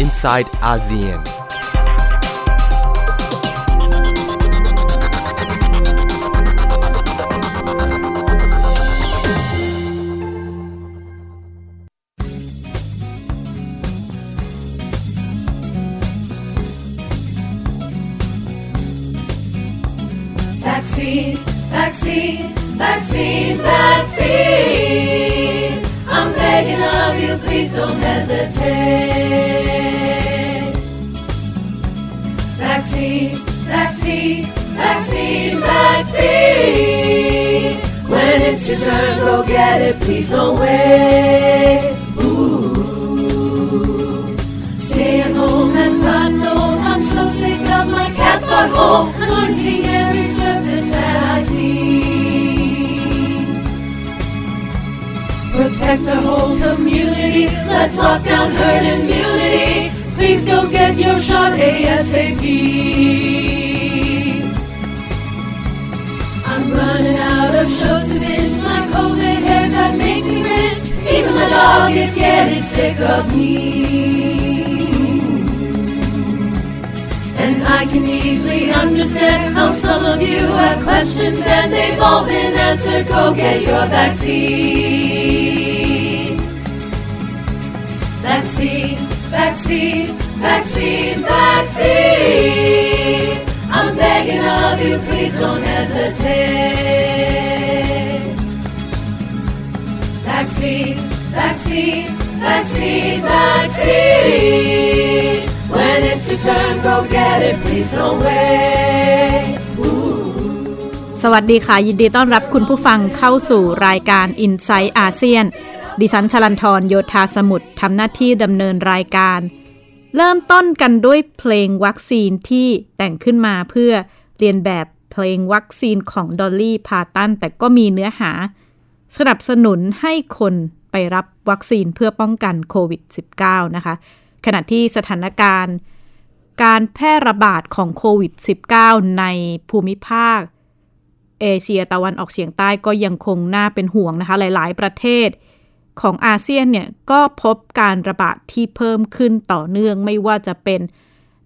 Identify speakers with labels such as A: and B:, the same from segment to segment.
A: inside ASEAN.
B: Vaccine, vaccine, vaccine, vaccine. I'm begging of you, please don't hesitate. Your turn, go get it, please don't wait. Ooh. Stay at home has got no. I'm so sick of my cat's butthole anointing every surface that I see. Protect our whole community. Let's lock down herd immunity. Please go get your shot ASAP. Even my dog is getting sick of me. And I can easily understand how some of you have questions and they've all been answered. Go get your vaccine. Vaccine, vaccine, vaccine, vaccine. I'm begging of you, please don't hesitate. Vaccine, vaccine. When it's your turn, go get it, please don't wait.
C: สวัสดีค่ะ ยินดีต้อนรับคุณผู้ฟังเข้าสู่รายการ i n s i ซต์อาเซียนดิฉันชลันทรโยธาสมุทรทำหน้าที่ดำเนินรายการ เริ่มต้นกันด้วยเพลงวัคซีนที่แต่งขึ้นมาเพื่อเรียนแบบเพลงวัคซีนของดอลลี่พาตันแต่ก็มีเนื้อหา สนับสนุนให้คน ไปรับวัคซีนเพื่อป้องกันโควิด -19 นะคะ ขณะที่สถานการณ์ การแพร่ระบาดของโควิด -19 ในภูมิภาค เอเชียตะวันออกเฉียงใต้ก็ยังคงน่าเป็นห่วงนะคะ หลายๆ ประเทศของอาเซียนเนี่ยก็พบการระบาดที่เพิ่มขึ้นต่อเนื่องไม่ว่าจะเป็น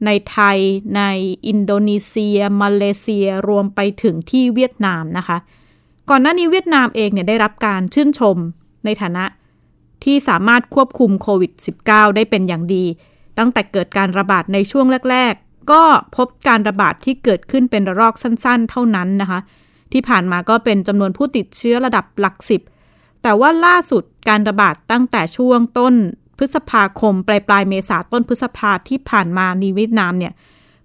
C: ในไทยในอินโดนีเซีย มาเลเซียรวมไปถึงที่เวียดนามนะคะ ก่อนหน้านี้เวียดนามเองเนี่ยได้รับการชื่นชม ในฐานะที่สามารถควบคุมโควิด -19 ได้เป็นอย่างดี ตั้งแต่เกิดการระบาดในช่วงแรก ๆ ก็พบการระบาดที่เกิดขึ้นเป็นระลอกสั้น ๆ เท่านั้นนะคะ ที่ผ่านมาก็เป็นจำนวนผู้ติดเชื้อระดับหลักสิบแต่ว่าล่าสุดการระบาดตั้งแต่ช่วงต้นพฤษภาคม ปลายปลายเมษาต้นพฤษภาที่ผ่านมาในเวียดนามเนี่ย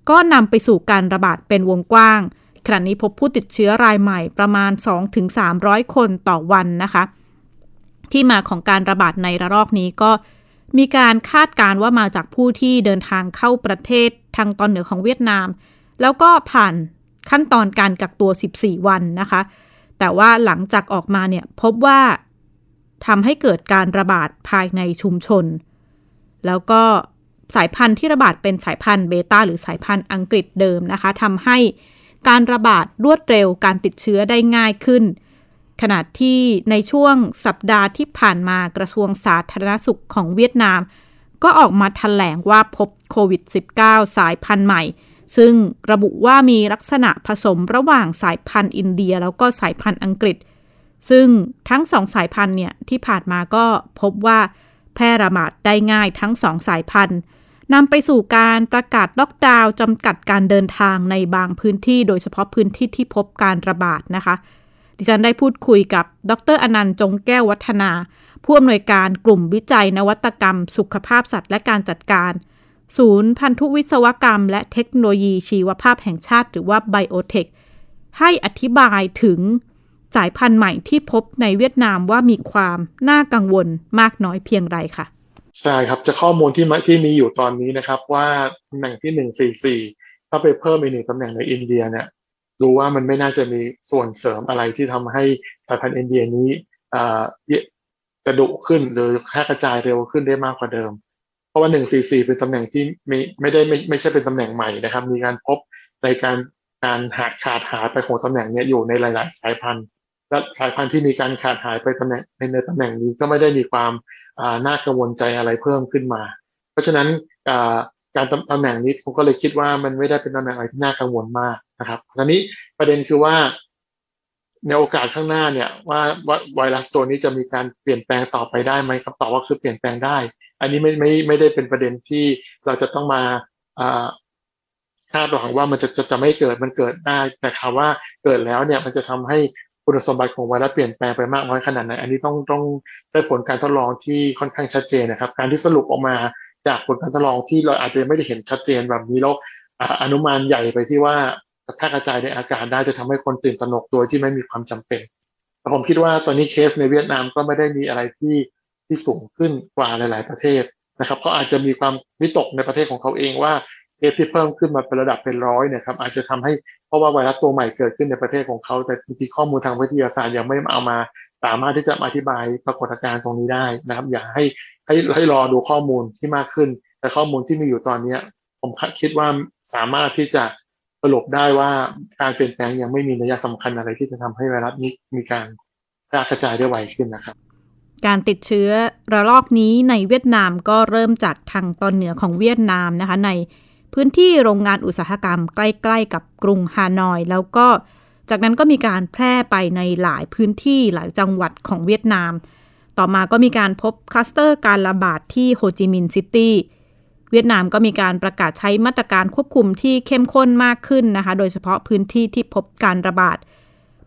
C: ก็นำไปสู่การระบาดเป็นวงกว้างขณะนี้พบผู้ติดเชื้อรายใหม่ประมาณ 2-300 คนต่อวันนะคะ ที่มาของการระบาดในระลอกนี้ก็มีการคาดการณ์ว่ามาจากผู้ที่เดินทางเข้าประเทศทางตอนเหนือของเวียดนาม แล้วก็ผ่านขั้นตอนการกักตัว 14 วันนะคะ แต่ว่าหลังจากออกมาเนี่ยพบว่าทำให้เกิดการระบาดภายในชุมชน แล้วก็สายพันธุ์ที่ระบาดเป็นสายพันธุ์เบต้าหรือสายพันธุ์อังกฤษเดิมนะคะทำให้การระบาดรวดเร็วการติดเชื้อได้ง่ายขึ้น ขณะที่ในช่วงสัปดาห์ที่ผ่านมากระทรวงสาธารณสุขของเวียดนาม ก็ออกมาแถลงว่าพบโควิด -19 สายพันธุ์ใหม่ ซึ่งระบุว่ามีลักษณะผสมระหว่างสายพันธุ์อินเดีย แล้วก็สายพันธุ์อังกฤษ ซึ่งทั้งสองสายพันธุ์เนี่ยที่ผ่านมาก็พบว่าแพร่ระบาดได้ง่ายทั้งสองสายพันธุ์นำไปสู่การประกาศล็อกดาวน์จำกัดการเดินทางในบางพื้นที่ โดยเฉพาะพื้นที่ที่พบการระบาดนะคะ ดิฉันได้พูดคุยกับ ดรอนันต์จงแก้ววัฒนา ผู้อำนวยการกลุ่มวิจัยนวัตกรรม สุขภาพสัตว์และการจัดการ ศูนย์พันธุวิศวกรรม และเทคโนโลยีชีวภาพแห่งชาติ หรือว่าไบโอเทคให้อธิบายถึงสายพันธุ์ใหม่ที่พบในเวียดนามว่ามีความน่ากังวลมากน้อยเพียงไรค่ะ
D: ใช่ครับจะข้อมูลที่มาที่มีอยู่ตอนนี้นะครับว่าตำแหน่งที่หนึ่งสี่สี่ถ้าไปเพิ่มอีกหนึ่งตำแหน่งในอินเดียเนี่ย รู้ว่ามันไม่น่าจะมีส่วนเสริมอะไรที่ทำให้สายพันธุ์อินเดียนี้อ่กระดุขึ้นหรือแค่กระจายเร็วขึ้นได้มากกว่าเดิม เพราะว่าหนึ่งสี่สี่เป็นตำแหน่งที่ไม่ไม่ได้ไม่ไม่ใช่เป็นตำแหน่งใหม่นะครับ มีการพบในการการหาขาดหายไปของตำแหน่งนี้อยู่ในหลาย ๆ สายพันธุ์ และสายพันธุ์ที่มีการขาดหายไปตำแหน่งในในตำแหน่งนี้ก็ไม่ได้มีความน่ากังวลใจอะไรเพิ่มขึ้นมา เพราะฉะนั้น การตำแหน่งนี้ผมก็เลยคิดว่ามันไม่ได้เป็นตำแหน่งอะไรที่น่ากังวลมากนะครับตอนนี้ประเด็นคือว่าในโอกาสข้างหน้าเนี่ยว่าไวรัสตัวนี้จะมีการเปลี่ยนแปลงต่อไปได้ไหมคำตอบว่าคือเปลี่ยนแปลงได้ อันนี้ไม่ไม่ไม่ได้เป็นประเด็นที่เราจะต้องมาคาดหวังว่ามันจะจะจะไม่เกิดมันเกิดได้แต่คำว่าเกิดแล้วเนี่ยมันจะทำให้คุณสมบัติของไวรัสเปลี่ยนแปลงไปมากน้อยขนาดไหนอันนี้ต้องต้องได้ผลการทดลองที่ค่อนข้างชัดเจนนะครับ การที่สรุปออกมา จากผลการทดลองที่เราอาจจะไม่ได้เห็นชัดเจนแบบนี้แล้วอนุมานใหญ่ไปที่ว่าแพร่กระจายในอากาศได้จะทำให้คนตื่นตระหนกโดยที่ไม่มีความจำเป็นแต่ผมคิดว่าตอนนี้เคสในเวียดนามก็ไม่ได้มีอะไรที่ที่สูงขึ้นกว่าหลาย ๆ ประเทศนะครับเขาอาจจะมีความวิตกในประเทศของเขาเองว่าเคสที่เพิ่มขึ้นมาเป็นระดับเป็นร้อยเนี่ยครับอาจจะทำให้เพราะว่าไวรัสตัวใหม่เกิดขึ้นในประเทศของเขา แต่จริงๆข้อมูลทางวิทยาศาสตร์ยังไม่เอามา สามารถที่จะอธิบายปรากฏการณ์ตรงนี้ได้นะครับ อย่าให้ ให้ให้รอดูข้อมูลที่มากขึ้น แต่ข้อมูลที่มีอยู่ตอนเนี้ผมคิดว่าสามารถที่จะสรุปได้ว่าการเปลี่ยนแปลงยังไม่มีนัยสำคัญอะไรที่จะทำให้ไวรัสนี้มีการกระจายได้ไวขึ้นนะครับ
C: การติดเชื้อระลอกนี้ในเวียดนามก็เริ่มจากทางตอนเหนือของเวียดนามนะคะ ในพื้นที่โรงงานอุตสาหกรรมใกล้ ๆ กับกรุงฮานอย แล้วก็จากนั้นก็มีการแพร่ไปในหลายพื้นที่หลายจังหวัดของเวียดนาม ต่อมาก็มีการพบคลัสเตอร์การระบาดที่โฮจิมินห์ซิตี้เวียดนามก็มีการประกาศใช้มาตรการควบคุมที่เข้มข้นมากขึ้นนะคะ โดยเฉพาะพื้นที่ที่พบการระบาด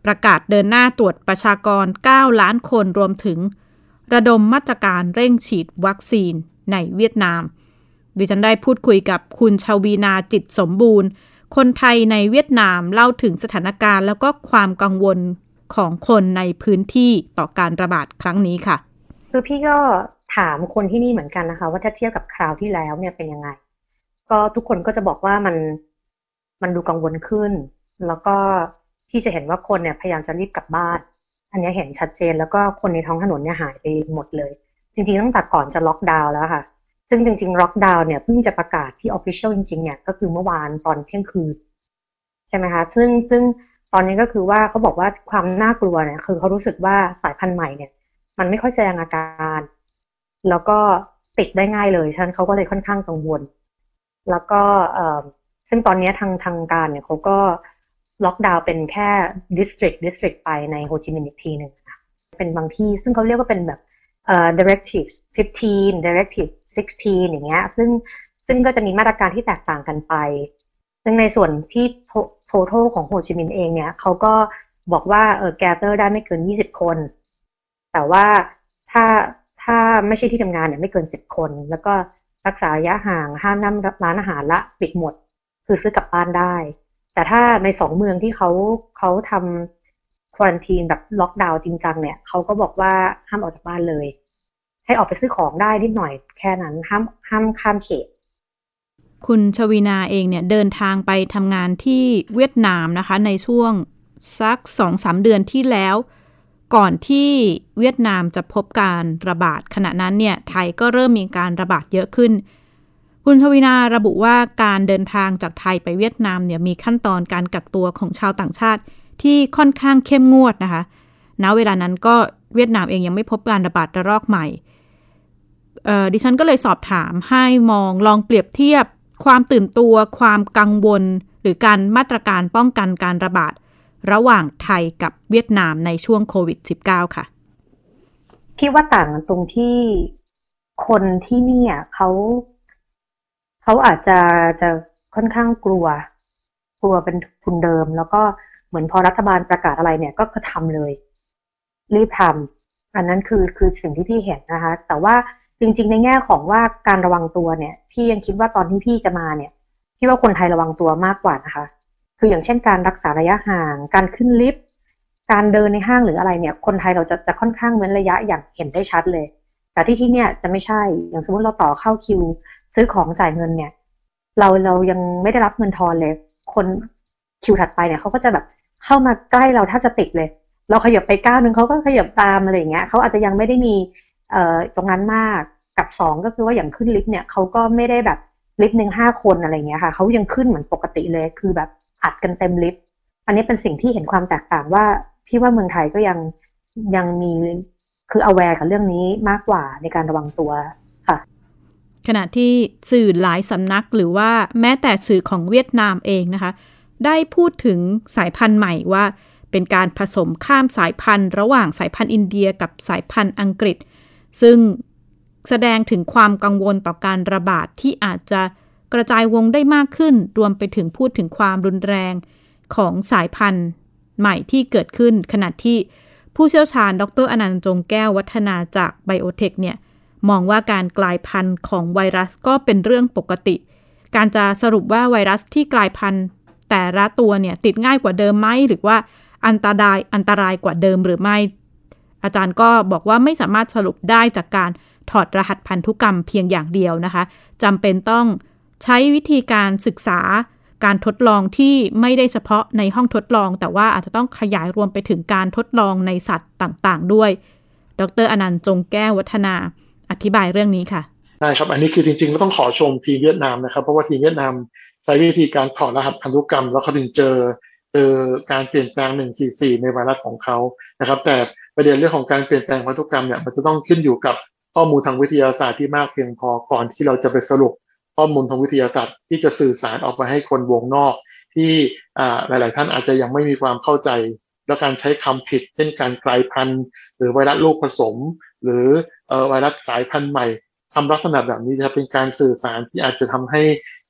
C: ประกาศเดินหน้าตรวจประชากร 9 ล้านคนรวมถึง ระดมมาตรการเร่งฉีดวัคซีนในเวียดนาม ดิฉันได้พูดคุยกับคุณชาวีนาจิตสมบูรณ์ คนไทยในเวียดนามเล่าถึงสถานการณ์ แล้วก็ความกังวล ของคนในพื้นที่ต่อการระบาดครั้งนี้ค่ะ
A: คือพี่ก็ถามคนที่นี่เหมือนกันนะคะ ว่าถ้าเทียบกับคราวที่แล้วเนี่ยเป็นยังไง ก็ทุกคนก็จะบอกว่ามันมันดูกังวลขึ้น แล้วก็ที่จะเห็นว่าคนเนี่ยพยายามจะรีบกลับบ้าน อันนี้เห็นชัดเจนแล้วก็คนในท้องถนนเนี่ยหายไปหมดเลย จริงๆตั้งแต่ก่อนจะล็อกดาวน์แล้วค่ะ ซึ่งจริงๆล็อกดาวน์เนี่ยเพิ่งจะประกาศที่ official จริงๆเนี่ยก็คือเมื่อวานตอนเที่ยงคืนใช่ไหมคะซึ่งซึ่ง ตอนนี้ก็คือว่าเขาบอกว่าความน่ากลัวเนี่ย คือเขารู้สึกว่าสายพันธุ์ใหม่เนี่ย มันไม่ค่อยแสดงอาการ แล้วก็ติดได้ง่ายเลยฉะนั้นเขาก็เลยค่อนข้างกังวล แล้วก็ซึ่งตอนนี้ทางทางการเนี่ยเขาก็ล็อกดาวน์เป็นแค่ district district ไปในโฮจิมินห์อีกทีหนึ่งเป็นบางที่ซึ่งเขาเรียกว่าเป็นแบบเอ่อ directive 15 directive 16 อย่างเงี้ยซึ่งซึ่งก็จะมีมาตรการที่แตกต่างกันไป ซึ่งในส่วนที่ total ของโฮจิมินห์เองเนี่ยเขาก็บอกว่าเออ gather ได้ไม่เกิน 20 คน แต่ว่าถ้าถ้าไม่ใช่ที่ทำงานเนี่ยไม่เกินสิบคน แล้วก็รักษาระยะห่างห้ามนั่งร้านอาหารละปิดหมด คือซื้อกลับบ้านได้ แต่ถ้าในสองเมืองที่เขาเขาทำควอนตีนแบบล็อกดาวน์จริงจังเนี่ยเขาก็บอกว่าห้ามออกจากบ้านเลย ให้ออกไปซื้อของได้นิดหน่อยแค่นั้นห้ามห้ามข้ามเขต
C: คุณชวีนาเองเนี่ยเดินทางไปทำงานที่เวียดนามนะคะ ในช่วงสักสองสามเดือนที่แล้ว ก่อนที่เวียดนามจะพบการระบาด ขณะนั้นเนี่ยไทยก็เริ่มมีการระบาดเยอะขึ้น คุณทวินาระบุว่าการเดินทางจากไทยไปเวียดนามเนี่ยมีขั้นตอนการกักตัวของชาวต่างชาติที่ค่อนข้างเข้มงวดนะคะ ณ เวลานั้นก็เวียดนามเองยังไม่พบการระบาดระลอกใหม่ดิฉันก็เลยสอบถามให้มองลองเปรียบเทียบ ความตื่นตัว ความกังวล หรือการมาตรการป้องกันการระบาด ระหว่างไทยกับเวียดนามในช่วงโควิด -19 ค่ะ
A: คิดว่าต่างตรงที่คนที่นี่เขาเขาอาจจะจะค่อนข้างกลัว กลัวเป็นทุนเดิม แล้วก็เหมือนพอรัฐบาลประกาศอะไรเนี่ย ก็ทำเลย รีบทำอันนั้นคือคือสิ่งที่พี่เห็นนะคะ แต่ว่า จริง ๆ ในแง่ของว่าการระวังตัวเนี่ย พี่ยังคิดว่าตอนที่พี่จะมาเนี่ย พี่ว่าคนไทยระวังตัวมากกว่านะคะ คืออย่างเช่นการรักษาระยะห่าง การขึ้นลิฟต์ การเดินในห้างหรืออะไรเนี่ย คนไทยเราจะจะค่อนข้างเว้นระยะอย่างเห็นได้ชัดเลย แต่ที่ที่เนี่ยจะไม่ใช่ อย่างสมมติเราต่อเข้าคิว ซื้อของจ่ายเงินเนี่ย เราเรายังไม่ได้รับเงินทอนเลย คนคิวถัดไปเนี่ยเขาก็จะแบบเข้ามาใกล้เราถ้าจะติดเลย เราขยับไปก้าวหนึ่งเขาก็ขยับตามอะไรอย่างเงี้ยเขาอาจจะยังไม่ได้มี ตรงนั้นมากกับสองก็คือว่าอย่างขึ้นลิฟต์เนี่ยเขาก็ไม่ได้แบบลิฟต์หนึ่งห้าคนอะไรเงี้ยค่ะเขายังขึ้นเหมือนปกติเลยคือแบบอัดกันเต็มลิฟต์อันนี้เป็นสิ่งที่เห็นความแตกต่างว่า พี่ว่าเมืองไทยก็ยังยังมีคือ aware กับเรื่องนี้มากกว่าในการระวังตัวค่ะ
C: ขณะที่สื่อหลายสำนักหรือว่าแม้แต่สื่อของเวียดนามเองนะคะ ได้พูดถึงสายพันธุ์ใหม่ว่า เป็นการผสมข้ามสายพันธุ์ ระหว่างสายพันธุ์อินเดียกับสายพันธุ์อังกฤษ ซึ่งแสดงถึงความกังวลต่อการระบาดที่อาจจะกระจายวงได้มากขึ้น รวมไปถึงพูดถึงความรุนแรงของสายพันธุ์ใหม่ที่เกิดขึ้น ขณะที่ผู้เชี่ยวชาญ ดรอนันต์จงแก้ววัฒนาจากไบโอเทคเนี่ยมองว่าการกลายพันธุ์ของไวรัสก็เป็นเรื่องปกติ การจะสรุปว่าไวรัสที่กลายพันธุ์ แต่ละตัวเนี่ยติดง่ายกว่าเดิมไหมหรือว่าอันตรายอันตรายกว่าเดิมหรือไม่ อาจารย์ก็บอกว่าไม่สามารถสรุปได้จากการถอดรหัสพันธุกรรมเพียงอย่างเดียวนะคะจำเป็นต้องใช้วิธีการศึกษาการทดลองที่ไม่ได้เฉพาะในห้องทดลอง แต่ว่าอาจจะต้องขยายรวมไปถึงการทดลองในสัตว์ต่างๆ ด้วย ดรอนันต์จงแก้ววัฒนา อธิบายเรื่องนี้ค่ะ
D: ใช่ครับ อันนี้คือจริงๆก็ต้องขอชมทีมเวียดนามนะครับ เพราะว่าทีมเวียดนามใช้วิธีการถอดรหัสพันธุกรรม แล้วเขาถึงเจอเจอการเปลี่ยนแปลง 144 ในไวรัสของเขานะครับ แต่ ประเด็นเรื่องของการเปลี่ยนแปลงพันธุกรรมเนี่ยมันจะต้องขึ้นอยู่กับข้อมูลทางวิทยาศาสตร์ที่มากเพียงพอก่อนที่เราจะไปสรุปข้อมูลทางวิทยาศาสตร์ที่จะสื่อสารออกไปให้คนวงนอก ที่หลาย ๆ ท่านอาจจะยังไม่มีความเข้าใจ และการใช้คำผิด เช่นการกลายพันธุ์ หรือไวรัสลูกผสม หรือไวรัสสายพันธุ์ใหม่ทำลักษณะแบบนี้จะเป็นการสื่อสารที่อาจจะทำให้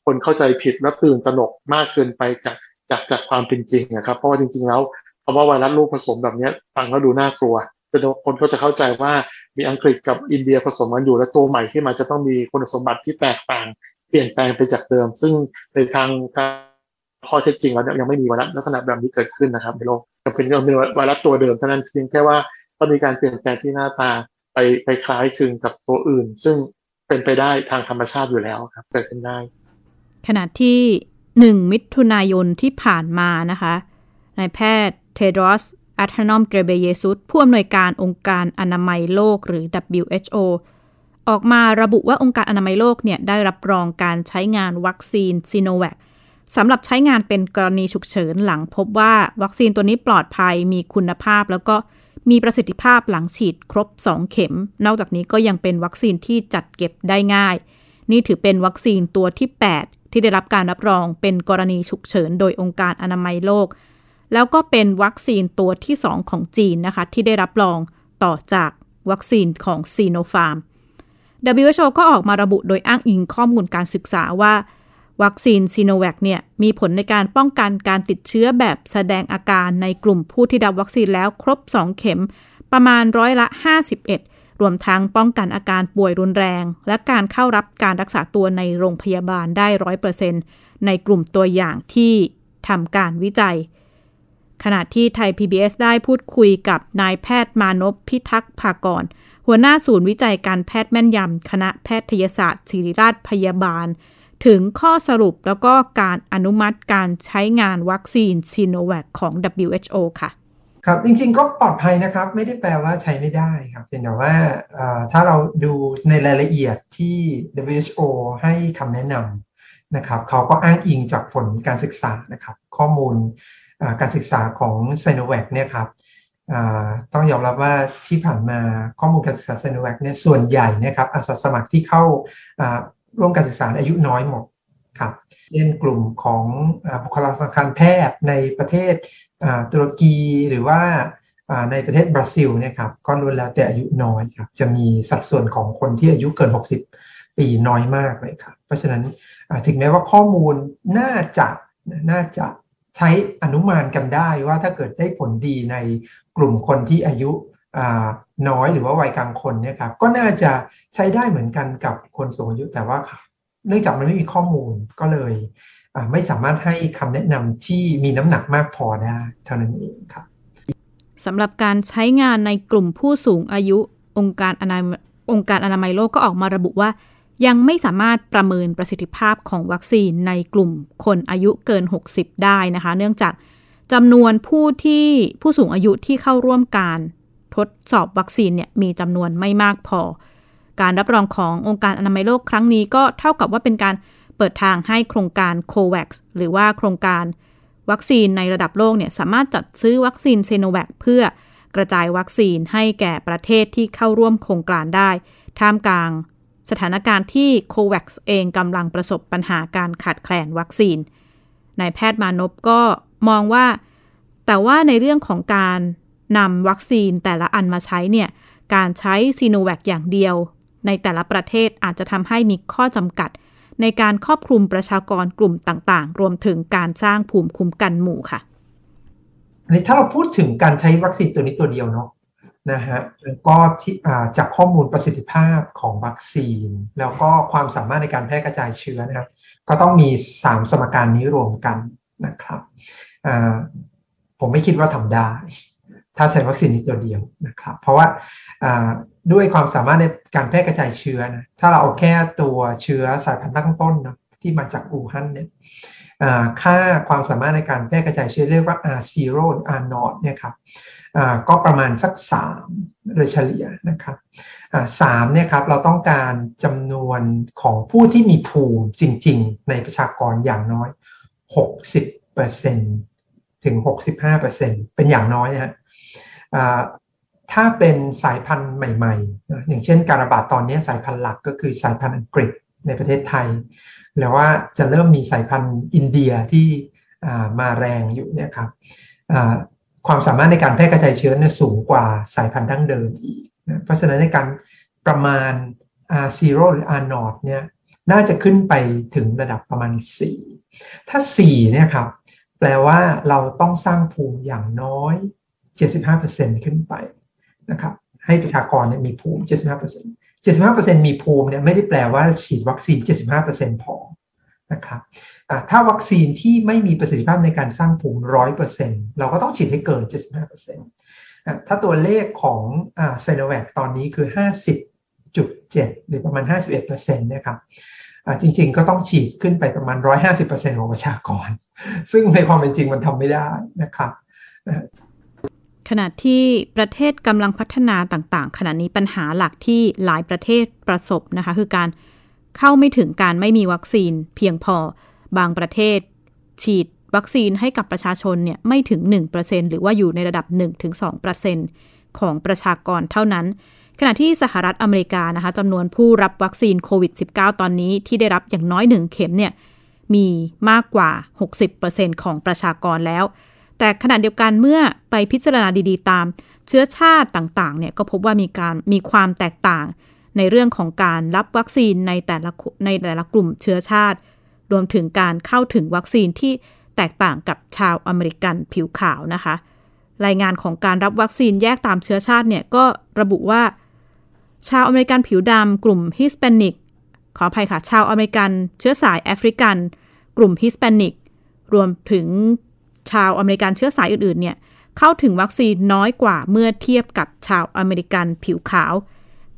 D: คนเข้าใจผิดและตื่นตระหนกมากเกินไปจากจากจากความเป็นจริงนะครับ เพราะว่าจริง ๆ แล้ว คำว่าไวรัสลูกผสมแบบนี้ฟังแล้วดูน่ากลัวแต่คนก็จะเข้าใจว่ามีอังกฤษกับอินเดียผสมกันอยู่และตัวใหม่ที่มันจะต้องมีคุณสมบัติที่แตกต่าง เปลี่ยนแปลงไปจากเดิม ซึ่งในทางข้อเท็จจริงแล้วยังไม่มีไวรัสลักษณะแบบนี้เกิดขึ้นนะครับในโลกยังเป็นยังเป็นไวรัสตัวเดิมเท่านั้นเพียงแค่ว่าก็มีการเปลี่ยนแปลงที่หน้าตาไปไปคล้ายคลึงกับตัวอื่น ซึ่งเป็นไปได้ทางธรรมชาติอยู่แล้วครับเกิดขึ้นได้
C: ขณะที่หนึ่งมิถุนายนที่ผ่านมานะคะ นายแพทย์เทดรอสอัธนอมเกรเบเยซุสผู้อำนวยการองค์การอนามัยโลกหรือ WHO ออกมาระบุว่าองค์การอนามัยโลกเนี่ยได้รับรองการใช้งานวัคซีนซีโนแวคสำหรับใช้งานเป็นกรณีฉุกเฉินหลังพบว่าวัคซีนตัวนี้ปลอดภัยมีคุณภาพ แล้วก็มีประสิทธิภาพหลังฉีดครบ 2 เข็ม นอกจากนี้ก็ยังเป็นวัคซีนที่จัดเก็บได้ง่าย นี่ถือเป็นวัคซีนตัวที่ 8 ที่ได้รับการรับรองเป็นกรณีฉุกเฉิน โดยองค์การอนามัยโลก แล้วก็เป็นวัคซีนตัวที่ 2 ของจีนนะคะ ที่ได้รับรองต่อจากวัคซีนของซีโนฟาร์ม WHO ก็ออกมาระบุโดยอ้างอิงข้อมูลการศึกษาว่า วัคซีนซีโนแวคเนี่ยมีผลในการป้องกันการติดเชื้อแบบแสดงอาการในกลุ่มผู้ที่รับวัคซีนแล้วครบ 2 เข็ม ประมาณร้อยละ 51 รวมทั้งป้องกันอาการป่วยรุนแรง และการเข้ารับการรักษาตัวในโรงพยาบาลได้ร้อยเปอร์เซ็นต์ในกลุ่มตัวอย่างที่ทำการวิจัย ขณะที่ไทย PBS ได้พูดคุยกับนายแพทย์มานพพิทักษ์ภากร หัวหน้าศูนย์วิจัยการแพทย์แม่นยำคณะแพทยศาสตร์ศิริราชพยาบาล ถึงข้อสรุปแล้วก็การอนุมัติการใช้งานวัคซีนซีโนแวคของ WHO ค่ะ
E: ครับจริงๆก็ปลอดภัยนะครับ ไม่ได้แปลว่าใช้ไม่ได้ครับเพียงแต่ว่าถ้าเราดูในรายละเอียดที่ WHO ให้คำแนะนำนะครับเขาก็อ้างอิงจากผลการศึกษานะครับ ข้อมูล การศึกษาของไซโนแวคเนี่ยครับต้องยอมรับว่าที่ผ่านมาข้อมูลการศึกษาเซโนแวคเนี่ยส่วนใหญ่นะครับอาสาสมัครที่เข้าร่วมการศึกษาอายุน้อยหมดครับเช่นกลุ่มของบุคลากรทางการแพทย์ในประเทศตุรกีหรือว่าในประเทศบราซิลเนี่ยครับก็ล้วนแล้วแต่อายุน้อยครับจะมีสัดส่วนของคนที่อายุเกิน 60 ปีน้อยมากเลยครับ เพราะฉะนั้นถึงแม้ว่าข้อมูลน่าจะน่าจะ ใช้อนุมานกันได้ว่าถ้าเกิดได้ผลดีในกลุ่มคนที่อายุน้อยหรือว่าวัยกลางคนเนี่ยครับก็น่าจะใช้ได้เหมือนกันกับคนสูงอายุแต่ว่าเนื่องจากมันไม่มีข้อมูลก็เลยไม่สามารถให้คำแนะนำที่มีน้ำหนักมากพอได้เท่านั้นเองครับ
C: สำหรับการใช้งานในกลุ่มผู้สูงอายุองค์การอนาองค์การอนามัยโลกก็ออกมาระบุว่า ยังไม่สามารถประเมินประสิทธิภาพของวัคซีนในกลุ่มคนอายุเกิน 60 ได้นะคะ เนื่องจากจำนวนผู้ที่ผู้สูงอายุที่เข้าร่วมการทดสอบวัคซีนเนี่ยมีจำนวนไม่มากพอ การรับรองขององค์การอนามัยโลกครั้งนี้ก็เท่ากับว่าเป็นการเปิดทางให้โครงการ COVAX หรือว่าโครงการวัคซีนในระดับโลกเนี่ยสามารถจัดซื้อวัคซีนซีโนแวคเพื่อกระจายวัคซีนให้แก่ประเทศที่เข้าร่วมโครงการได้ ท่ามกลาง สถานการณ์ที่โคแวกซ์เองกำลังประสบปัญหาการขาดแคลนวัคซีนนายแพทย์มานพก็มองว่า แต่ว่าในเรื่องของการนำวัคซีนแต่ละอันมาใช้เนี่ย การใช้ซีโนแวคอย่างเดียว ในแต่ละประเทศอาจจะทำให้มีข้อจำกัด ในการครอบคลุมประชากรกลุ่มต่างๆ รวมถึงการสร้างภูมิคุ้มกันหมู่ค่ะ
E: อันนี้ถ้าเราพูดถึงการใช้วัคซีนตัวนี้ตัวเดียวเนาะ นะฮะแล้วก็ที่จากข้อมูลประสิทธิภาพของวัคซีน แล้วก็ความสามารถในการแพร่กระจายเชื้อนะครับก็ต้องมี 3 สมการนี้รวมกันนะครับผมไม่คิดว่าทำได้ ถ้าใช้วัคซีนนี้ตัวเดียวนะครับ เพราะว่าด้วยความสามารถในการแพร่กระจายเชื้อนะถ้าเราเอาแค่ตัวเชื้อสายพันธุ์ตั้งต้นนะที่มาจากอู่ฮั่นเนี่ยค่าความสามารถในการแพร่กระจายเชื้อเรียกว่า R0 หรือ R0 เนี่ยครับ ก็ประมาณสัก 3 โดยเฉลี่ยนะครับสามเนี่ยครับเราต้องการจำนวนของผู้ที่มีภูมิจริง ๆ ในประชากรอย่างน้อย 60%ถึง 65%เป็นอย่างน้อยนะฮะถ้าเป็นสายพันธุ์ใหม่ๆ อย่างเช่นการระบาดตอนนี้สายพันธุ์หลักก็คือสายพันธุ์อังกฤษในประเทศไทย หรือว่าจะเริ่มมีสายพันธุ์อินเดียที่มาแรงอยู่เนี่ยครับ ความสามารถในการแพร่กระจายเชื้อเนี่ยสูงกว่าสายพันธุ์ดั้งเดิมอีกนะเพราะฉะนั้นในการประมาณ R0 หรือ R0 เนี่ยน่าจะขึ้นไปถึงระดับประมาณ 4 ถ้า 4 เนี่ยครับ แปลว่าเราต้องสร้างภูมิอย่างน้อย 75%ขึ้นไปนะครับให้ประชากรเนี่ยมีภูมิ 75% 75%มีภูมิเนี่ยไม่ได้แปลว่าฉีดวัคซีน 75%พอ นะครับถ้าวัคซีนที่ไม่มีประสิทธิภาพในการสร้างภูมิร้อยเปอร์เซ็นเราก็ต้องฉีดให้เกิน 75เปอร์เซ็นต์ถ้าตัวเลขของไซโนแวคตอนนี้คือ 50.7 หรือประมาณ 51เปอร์เซ็นต์นี่ยครับจริงๆก็ต้องฉีดขึ้นไปประมาณ 150เปอร์เซ็นต์ของประชากร ซึ่งในความเป็นจริงมันทำไม่ได้นะครับ
C: ขณะที่ประเทศกำลังพัฒนาต่างๆ ขณะนี้ปัญหาหลักที่หลายประเทศประสบนะคะ คือการ เข้าไม่ถึงการไม่มีวัคซีนเพียงพอ บางประเทศ ฉีดวัคซีนให้กับประชาชนเนี่ยไม่ถึง 1%หรือว่าอยู่ในระดับ 1-2%ของประชากรเท่านั้น ขณะที่สหรัฐอเมริกานะคะจำนวนผู้รับวัคซีนโควิด -19 ตอนนี้ที่ได้รับอย่างน้อยหนึ่งเข็มเนี่ยมีมากกว่า 60%ของประชากรแล้ว แต่ขณะเดียวกันเมื่อไปพิจารณาดีๆ ตาม เชื้อชาติต่างๆเนี่ยก็พบว่ามีการมีความแตกต่าง ในเรื่องของการรับวัคซีนในแต่ละในแต่ละกลุ่มเชื้อชาติ รวมถึงการเข้าถึงวัคซีนที่แตกต่างกับชาวอเมริกันผิวขาวนะคะ รายงานของการรับวัคซีนแยกตามเชื้อชาติเนี่ยก็ระบุว่า ชาวอเมริกันผิวดำกลุ่มฮิสแปนิกขออภัยค่ะ ชาวอเมริกันเชื้อสายแอฟริกัน กลุ่มฮิสแปนิกรวมถึงชาวอเมริกันเชื้อสายอื่นๆเนี่ยเข้าถึงวัคซีนน้อยกว่าเมื่อเทียบกับชาวอเมริกันผิวขาว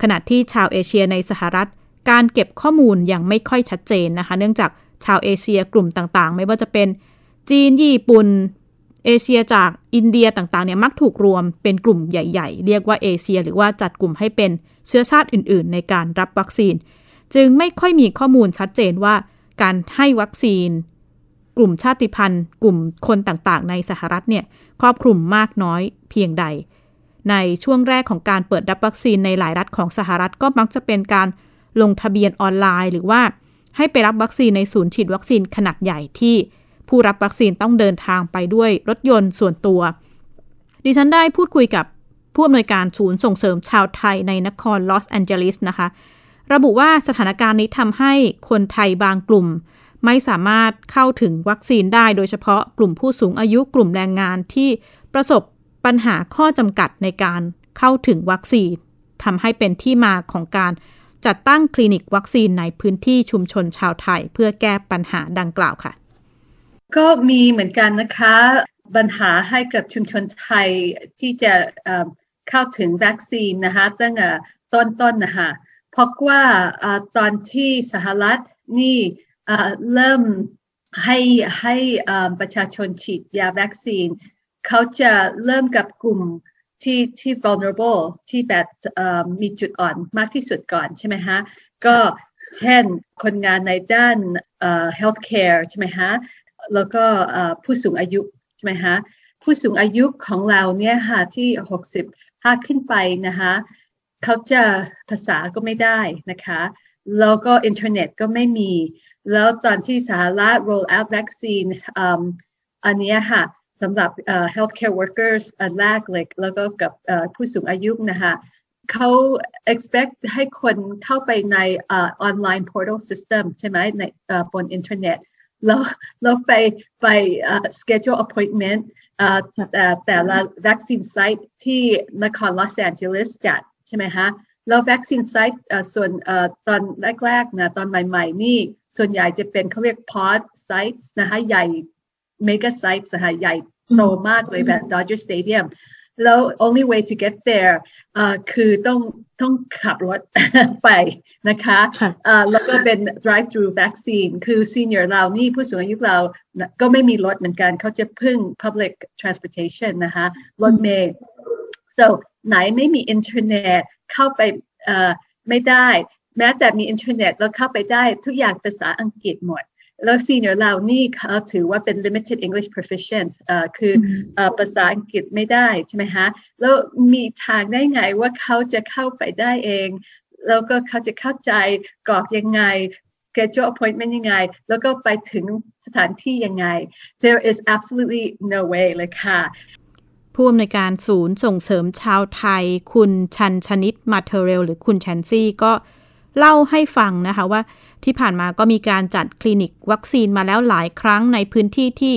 C: ขณะที่ชาวเอเชียในสหรัฐ การเก็บข้อมูลยังไม่ค่อยชัดเจนนะคะ เนื่องจากชาวเอเชียกลุ่มต่างๆ ไม่ว่าจะเป็นจีนญี่ปุ่นเอเชียจากอินเดียต่างๆเนี่ยมักถูกรวมเป็นกลุ่มใหญ่ ๆ เรียกว่าเอเชีย หรือว่าจัดกลุ่มให้เป็นเชื้อชาติอื่น ๆ ในการรับวัคซีน จึงไม่ค่อยมีข้อมูลชัดเจนว่า การให้วัคซีน กลุ่มชาติพันธุ์ กลุ่มคนต่างๆ ในสหรัฐเนี่ยครอบคลุมมากน้อยเพียงใด ในช่วงแรกของการเปิดรับวัคซีนในหลายรัฐของสหรัฐก็มักจะเป็นการลงทะเบียนออนไลน์ หรือว่าให้ไปรับวัคซีนในศูนย์ฉีดวัคซีนขนาดใหญ่ที่ ผู้รับวัคซีนต้องเดินทางไปด้วยรถยนต์ส่วนตัว ดิฉันได้พูดคุยกับผู้อำนวยการศูนย์ส่งเสริมชาวไทยในนครลอสแอนเจลิสนะคะ ระบุว่าสถานการณ์นี้ทำให้คนไทยบางกลุ่ม ไม่สามารถเข้าถึงวัคซีนได้ โดยเฉพาะกลุ่มผู้สูงอายุกลุ่มแรงงานที่ประสบ ปัญหาข้อจำกัดในการเข้าถึงวัคซีนทำให้เป็นที่มาของการจัดตั้งคลินิกวัคซีนในพื้นที่ชุมชนชาวไทย เพื่อแก้ปัญหาดังกล่าวค่ะ
F: ก็มีเหมือนกันนะคะปัญหาให้กับชุมชนไทยที่จะเข้าถึงวัคซีนนะคะตั้งแต่ต้นๆนนะคะเพราะว่าตอนที่สหรัฐนี่เริ่มให้ให้ประชาชนฉีดยาวัคซีน เขาจะเริ่มกับกลุ่มที่ที่ vulnerable ที่แบบมีจุดอ่อนมากที่สุดก่อนใช่ไหมฮะ ก็เช่นคนงานในด้าน healthcare ใช่ไหมฮะ แล้วก็ผู้สูงอายุใช่ไหมฮะ ผู้สูงอายุของเราเนี่ยค่ะที่60ถ้าขึ้นไปนะคะเขาจะภาษาก็ไม่ได้นะคะ แล้วก็อินเทอร์เน็ตก็ไม่มี แล้วตอนที่สหรัฐ roll out vaccine อันนี้ค่ะ สำหรับ healthcare workers อันแรกเลยแล้วก็กับผู้สูงอายุนะคะเขา expect ให้คนเข้าไปในออ online portal system ใช่ไหมในบนอินเทอร์เน็ตแล้วไปไป schedule appointment แต่แต่ละ vaccine site ที่นครลอสแอนเจลิสจัดใช่ไหมคะแล้ว vaccine site ส่วนตอนแรกๆนะตอนใหม่ ๆ นี่ ส่วนใหญ่จะเป็นเขาเรียก pod sites นะคะใหญ่ mega sites นะคะใหญ่โตมากเลยแบบ Dodger Stadium แล้ว only way to get there เอ่อคือต้องต้องขับรถไปนะคะ
A: ค่ะ
F: เอ่อแล้วก็เป็น drive through vaccine คือ senior เรานี่ผู้สูงอายุเรานะก็ไม่มีรถเหมือนกัน เขาจะพึ่ง public transportation นะคะรถเมล์ so ไหนไม่มีอินเทอร์เน็ตเข้าไปเอ่อไม่ได้ แม้แต่มีอินเทอร์เน็ตแล้วเข้าไปได้ทุกอย่างภาษาอังกฤษหมด แล้ว senior เรานี่เขาถือว่าเป็น limited English proficient เอ่อคือเอ่อภาษาอังกฤษไม่ได้ใช่ไหมฮะ แล้วมีทางได้ไงว่าเขาจะเข้าไปได้เอง แล้วก็เขาจะเข้าใจกรอกยังไง schedule appointment ยังไง แล้วก็ไปถึงสถานที่ยังไง there is absolutely no way เลยค่ะ
C: ผู้อำนวยการศูนย์ส่งเสริมชาวไทย คุณชันชนิดมาเทเรล หรือคุณแชนซี่ก็ เล่าให้ฟังนะคะว่าที่ผ่านมาก็มีการจัดคลินิกวัคซีนมาแล้วหลายครั้งในพื้นที่ที่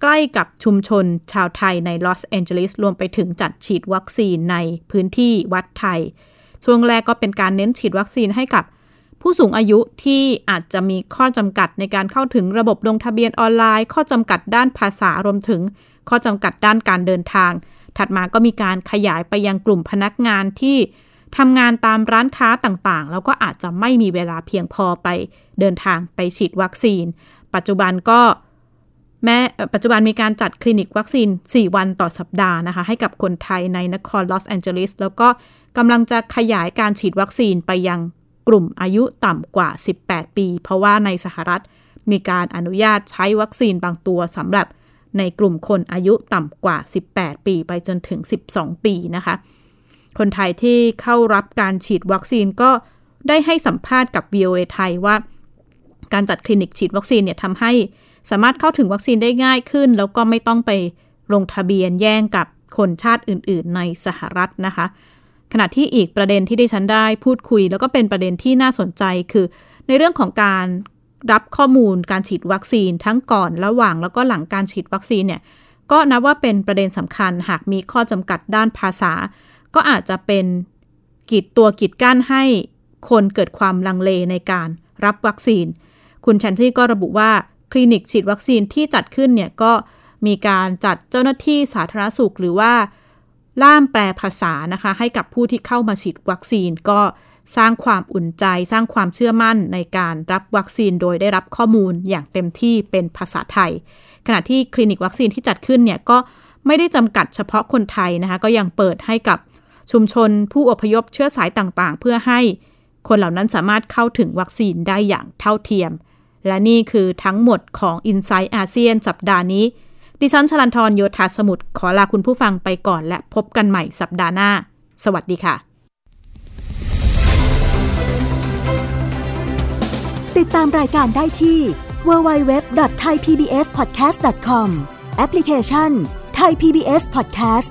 C: ใกล้กับชุมชนชาวไทยในลอสแอนเจลิสรวมไปถึงจัดฉีดวัคซีนในพื้นที่วัดไทย ช่วงแรกก็เป็นการเน้นฉีดวัคซีนให้กับ ผู้สูงอายุที่อาจจะมีข้อจำกัดในการเข้าถึงระบบลงทะเบียนออนไลน์ ข้อจำกัดด้านภาษารวมถึง ข้อจำกัดด้านการเดินทาง ถัดมาก็มีการขยายไปยังกลุ่มพนักงานที่ ทำงานตามร้านค้าต่างๆ แล้วก็อาจจะไม่มีเวลาเพียงพอไปเดินทางไปฉีดวัคซีน ปัจจุบันก็แม้ปัจจุบันมีการจัดคลินิกวัคซีน 4 วันต่อสัปดาห์นะคะ ให้กับคนไทยในนครลอสแอนเจลิสแล้วก็กำลังจะขยายการฉีดวัคซีนไปยังกลุ่มอายุต่ำกว่า 18 ปี เพราะว่าในสหรัฐมีการอนุญาตใช้วัคซีนบางตัวสำหรับในกลุ่มคนอายุต่ำกว่า 18 ปี ไปจนถึง 12 ปีนะคะ คนไทยที่เข้ารับการฉีดวัคซีนก็ได้ให้สัมภาษณ์กับ VOA ไทยว่า การจัดคลินิกฉีดวัคซีนเนี่ยทำให้สามารถเข้าถึงวัคซีนได้ง่ายขึ้น แล้วก็ไม่ต้องไปลงทะเบียนแย่งกับคนชาติอื่น ๆ ในสหรัฐนะคะ ขณะที่อีกประเด็นที่ดิฉันได้พูดคุย แล้วก็เป็นประเด็นที่น่าสนใจคือ ในเรื่องของการรับข้อมูลการฉีดวัคซีนทั้งก่อนระหว่างแล้วก็หลังการฉีดวัคซีนเนี่ยก็นับว่าเป็นประเด็นสำคัญหากมีข้อจำกัดด้านภาษา ก็อาจจะเป็นกีดตัวกีดกั้นให้คนเกิดความลังเลในการรับวัคซีน คุณแชนที่ก็ระบุว่าคลินิกฉีดวัคซีนที่จัดขึ้นเนี่ยก็มีการจัดเจ้าหน้าที่สาธารณสุขหรือว่า ล่ามแปลภาษานะคะ ให้กับผู้ที่เข้ามาฉีดวัคซีน ก็สร้างความอุ่นใจ สร้างความเชื่อมั่นในการรับวัคซีนโดยได้รับข้อมูลอย่างเต็มที่เป็นภาษาไทย ขณะที่คลินิกวัคซีนที่จัดขึ้นเนี่ยก็ไม่ได้จำกัดเฉพาะคนไทยนะคะ ก็ยังเปิดให้กับ ชุมชนผู้อพยพเชื้อสายต่างๆ เพื่อให้คนเหล่านั้นสามารถเข้าถึงวัคซีนได้อย่างเท่าเทียม และนี่คือทั้งหมดของ i n s i ซต์อาเซียนสัปดาห์นี้ ดิฉันชลันทรโยธาสมุทรขอลาคุณผู้ฟังไปก่อนและพบกันใหม่สัปดาห์หน้า สวัสดีค่ะ
G: ติดตามรายการได้ที่ www.thaipbspodcast.com แอปพลิเคชัน Thai PBS Podcast